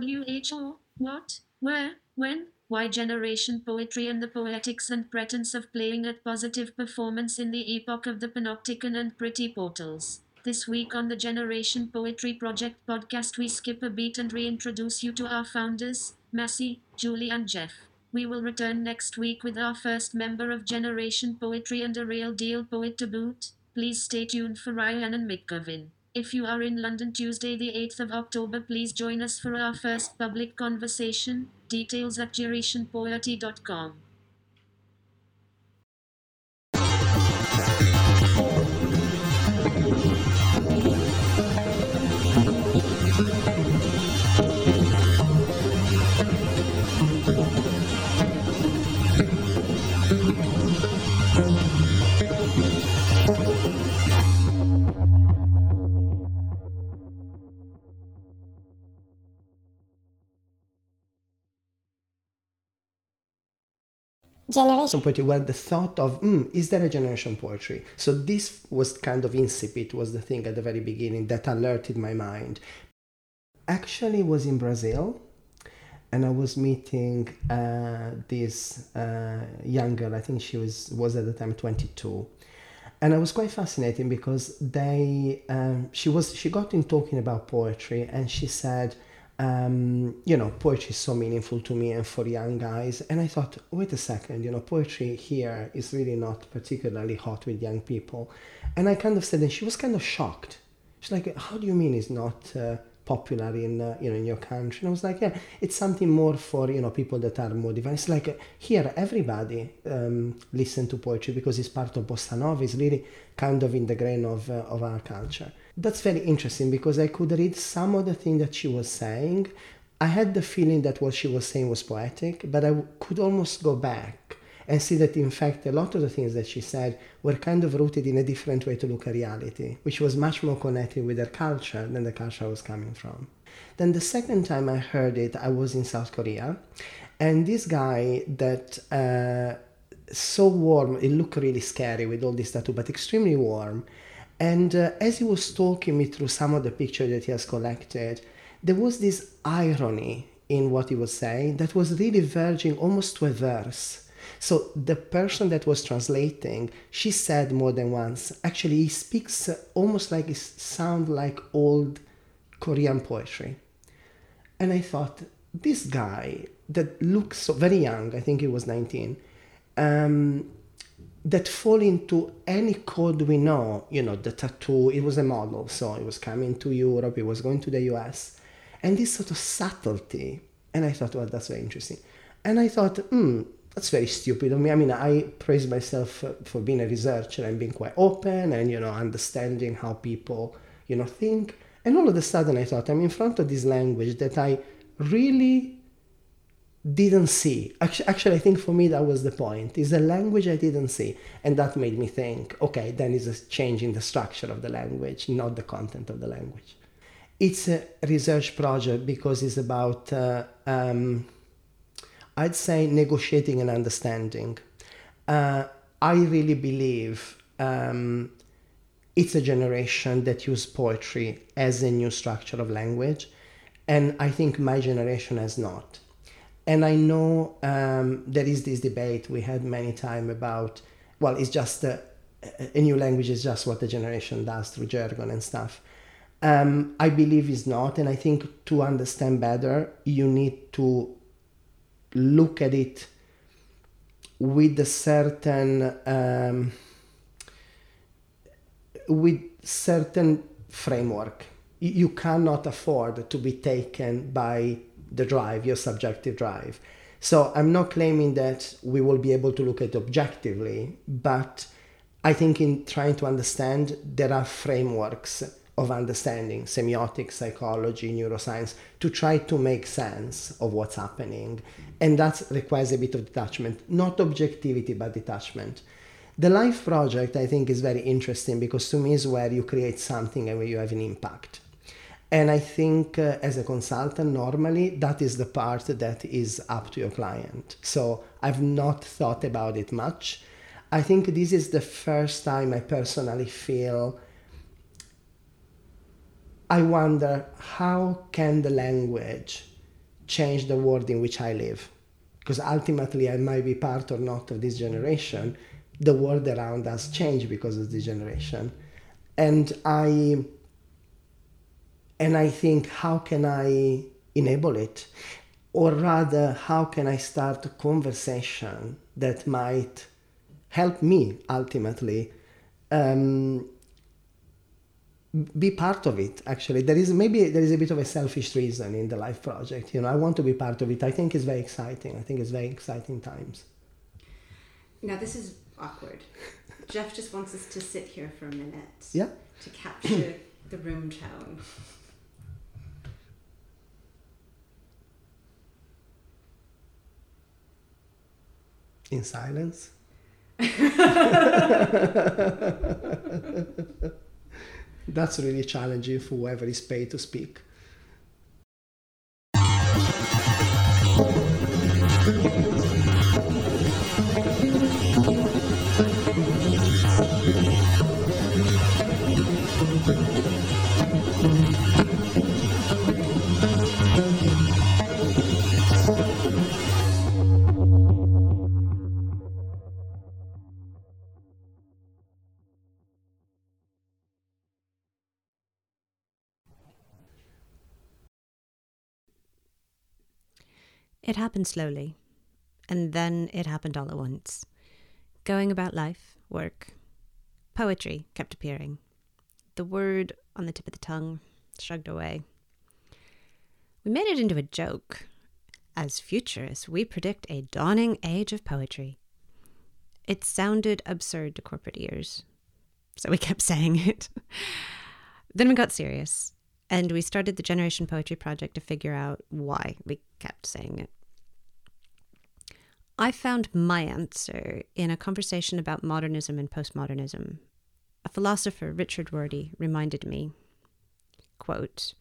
WHO, what, where, when, why generation poetry and the poetics and pretense of playing at positive performance in the epoch of the panopticon and pretty portals. This week on the Generation Poetry Project podcast, we skip a beat and reintroduce you to our founders, Massey, Julie, and Jeff. We will return next week with our first member of Generation Poetry and a real deal poet to boot. Please stay tuned for Ryan and McGovin. If you are in London Tuesday, the 8th of October, please join us for our first public conversation. Details at generationpoetry.com. generation. Poetry where the thought of mm, is there a generation poetry? So this was kind of incipit was the thing at the very beginning that alerted my mind. Actually was in brazil and i was meeting uh, this uh, young girl. I think she was was at the time 22 and I was quite fascinating because they um, she was she got in talking about poetry and she said um, you know, poetry is so meaningful to me and for young guys. And I thought, wait a second, you know, poetry here is really not particularly hot with young people. And I kind of said, and she was kind of shocked. She's like, how do you mean it's not uh, popular in, uh, you know, in your country? And I was like, yeah, it's something more for, you know, people that are more. It's like, uh, here, everybody um, listen to poetry because it's part of Bossa Nova. It's really kind of in the grain of, uh, of our culture that's very interesting because I could read some of the things that she was saying. I had the feeling that what she was saying was poetic, but I could almost go back and see that in fact a lot of the things that she said were kind of rooted in a different way to look at reality, which was much more connected with her culture than the culture I was coming from. Then the second time I heard it, I was in South Korea, and this guy that uh, so warm, it looked really scary with all this tattoo, but extremely warm and uh, as he was talking me through some of the pictures that he has collected, there was this irony in what he was saying that was really verging almost to a verse. So the person that was translating, she said more than once, actually he speaks almost like it sound like old Korean poetry. And I thought, this guy that looks so very young, I think he was 19, um, that fall into any code we know. You know, the tattoo, it was a model, so it was coming to Europe, it was going to the US. And this sort of subtlety. And I thought, well, that's very interesting. And I thought, hmm, that's very stupid of me. I mean, I praise myself for being a researcher and being quite open and, you know, understanding how people, you know, think. And all of a sudden I thought, I'm in front of this language that I really didn't see. Actually, actually, I think for me that was the point. Is a language I didn't see, and that made me think, okay, then it's a change in the structure of the language, not the content of the language. It's a research project because it's about, uh, um, I'd say, negotiating and understanding. Uh, I really believe um, it's a generation that use poetry as a new structure of language, and I think my generation has not and I know um, there is this debate we had many time about. Well, it's just a, a new language is just what the generation does through jargon and stuff. Um, I believe it's not, and I think to understand better, you need to look at it with a certain um, with certain framework. You cannot afford to be taken by the drive, your subjective drive. So I'm not claiming that we will be able to look at it objectively, but I think in trying to understand, there are frameworks of understanding, semiotics, psychology, neuroscience, to try to make sense of what's happening. And that requires a bit of detachment, not objectivity, but detachment. The life project, I think, is very interesting because to me is where you create something and where you have an impact. And I think uh, as a consultant, normally that is the part that is up to your client. So I've not thought about it much. I think this is the first time I personally feel I wonder how can the language change the world in which I live. Because ultimately, I might be part or not of this generation. The world around us changed because of this generation. And I and I think, how can I enable it? Or rather, how can I start a conversation that might help me ultimately um, be part of it actually. There is maybe there is a bit of a selfish reason in the life project you know. I want to be part of it. I think it's very exciting. I think it's very exciting times. Now this is awkward. Jeff just wants us to sit here for a minute yeah. to capture the room tone. In silence That's really challenging for whoever is paid to speak. It happened slowly, and then it happened all at once. Going about life, work, poetry kept appearing. The word on the tip of the tongue shrugged away. We made it into a joke. As futurists, we predict a dawning age of poetry. It sounded absurd to corporate ears, so we kept saying it. then we got serious and we started the Generation Poetry Project to figure out why we kept saying it. I found my answer in a conversation about modernism and postmodernism. A philosopher, Richard Rorty, reminded me quote,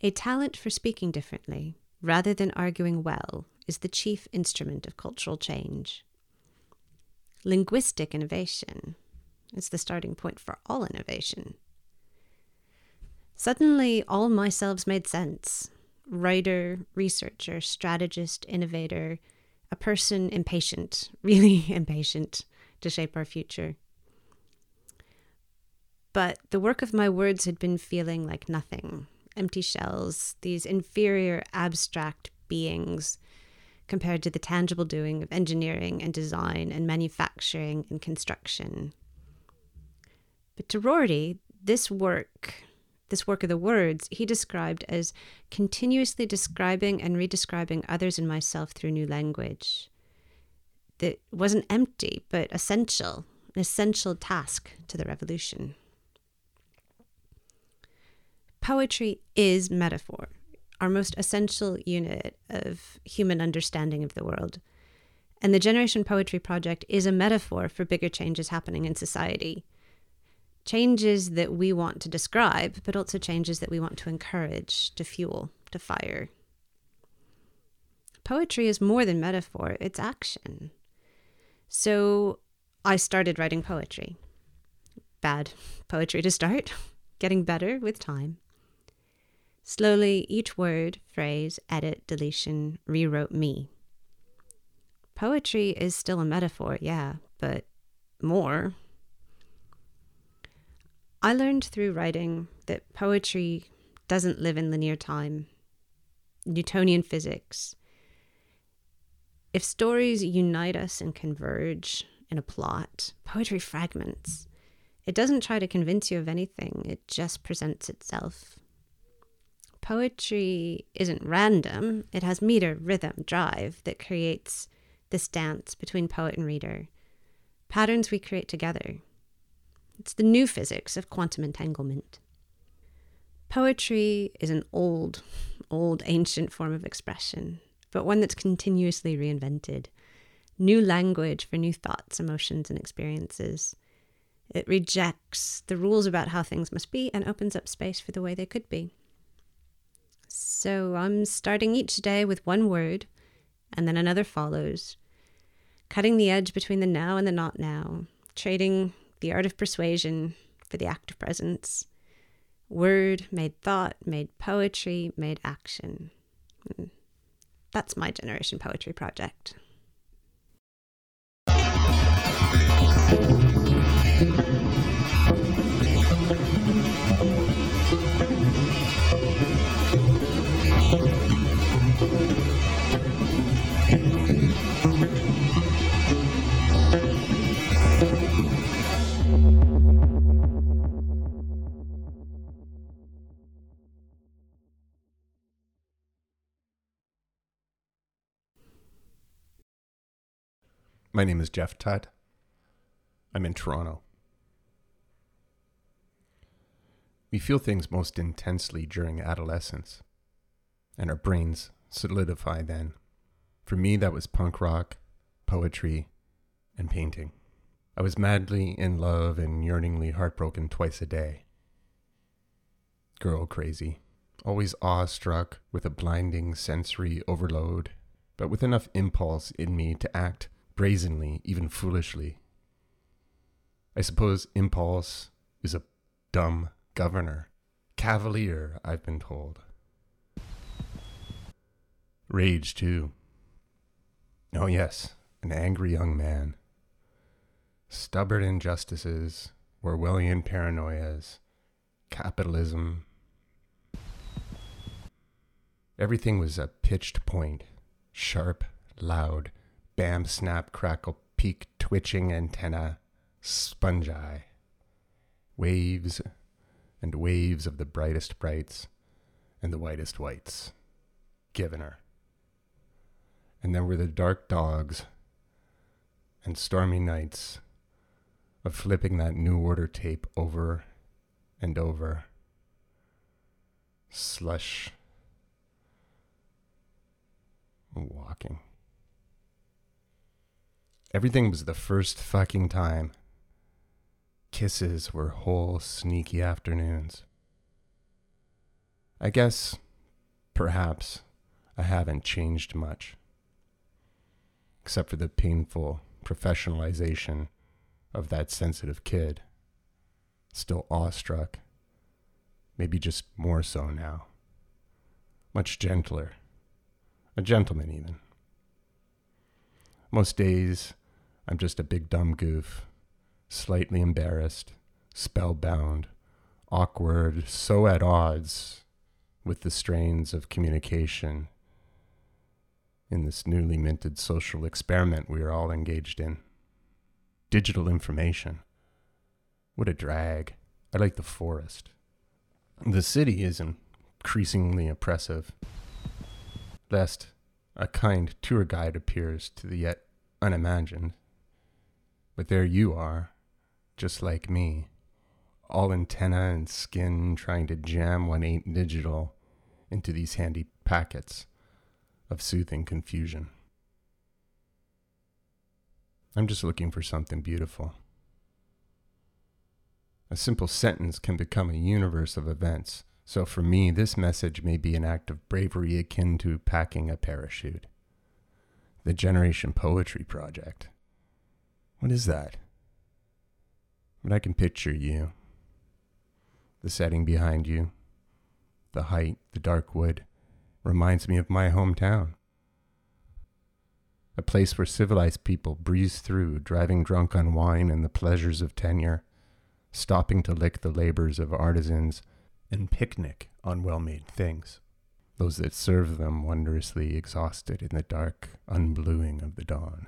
A talent for speaking differently, rather than arguing well, is the chief instrument of cultural change. Linguistic innovation is the starting point for all innovation. Suddenly, all my selves made sense writer, researcher, strategist, innovator, a person impatient, really impatient to shape our future. But the work of my words had been feeling like nothing empty shells, these inferior, abstract beings compared to the tangible doing of engineering and design and manufacturing and construction. But to Rorty, this work this work of the words, he described as continuously describing and redescribing others and myself through new language. That wasn't empty, but essential, an essential task to the revolution. Poetry is metaphor, our most essential unit of human understanding of the world. And the Generation Poetry Project is a metaphor for bigger changes happening in society changes that we want to describe, but also changes that we want to encourage, to fuel, to fire. Poetry is more than metaphor, it's action. So I started writing poetry. Bad poetry to start, getting better with time. Slowly, each word, phrase, edit, deletion rewrote me. Poetry is still a metaphor, yeah, but more I learned through writing that poetry doesn't live in linear time, Newtonian physics. If stories unite us and converge in a plot, poetry fragments. It doesn't try to convince you of anything, it just presents itself. Poetry isn't random, it has meter, rhythm, drive that creates this dance between poet and reader. Patterns we create together. It's the new physics of quantum entanglement. Poetry is an old, old, ancient form of expression, but one that's continuously reinvented. New language for new thoughts, emotions, and experiences. It rejects the rules about how things must be and opens up space for the way they could be. So I'm starting each day with one word, and then another follows, cutting the edge between the now and the not now, trading the art of persuasion for the act of presence. Word made thought, made poetry, made action. Hmm. That's my generation poetry project. My name is Jeff Tutt. I'm in Toronto. We feel things most intensely during adolescence, and our brains solidify then. For me, that was punk rock, poetry, and painting. I was madly in love and yearningly heartbroken twice a day. Girl crazy, always awestruck with a blinding sensory overload, but with enough impulse in me to act brazenly, even foolishly. I suppose impulse is a dumb governor. Cavalier, I've been told. Rage, too. Oh, yes, an angry young man. Stubborn injustices, Orwellian paranoias, capitalism. Everything was a pitched point, sharp, loud, bam, snap, crackle, peak, twitching antenna, sponge eye. Waves and waves of the brightest brights and the whitest whites. Given her. And there were the dark dogs and stormy nights of flipping that New Order tape over and over. Slush. Walking. Everything was the first fucking time. Kisses were whole sneaky afternoons. I guess, perhaps, I haven't changed much. Except for the painful professionalization of that sensitive kid. Still awestruck. Maybe just more so now. Much gentler. A gentleman, even. Most days, I'm just a big dumb goof, slightly embarrassed, spellbound, awkward, so at odds with the strains of communication in this newly minted social experiment we are all engaged in. Digital information. What a drag. I like the forest. The city is increasingly oppressive, lest a kind tour guide appears to the yet unimagined. But there you are, just like me, all antenna and skin trying to jam what ain't digital into these handy packets of soothing confusion. I'm just looking for something beautiful. A simple sentence can become a universe of events, so for me, this message may be an act of bravery akin to packing a parachute. The Generation Poetry Project. What is that? But I can picture you. The setting behind you, the height, the dark wood, reminds me of my hometown. A place where civilized people breeze through, driving drunk on wine and the pleasures of tenure, stopping to lick the labors of artisans and picnic on well made things, those that serve them wondrously exhausted in the dark unbluing of the dawn.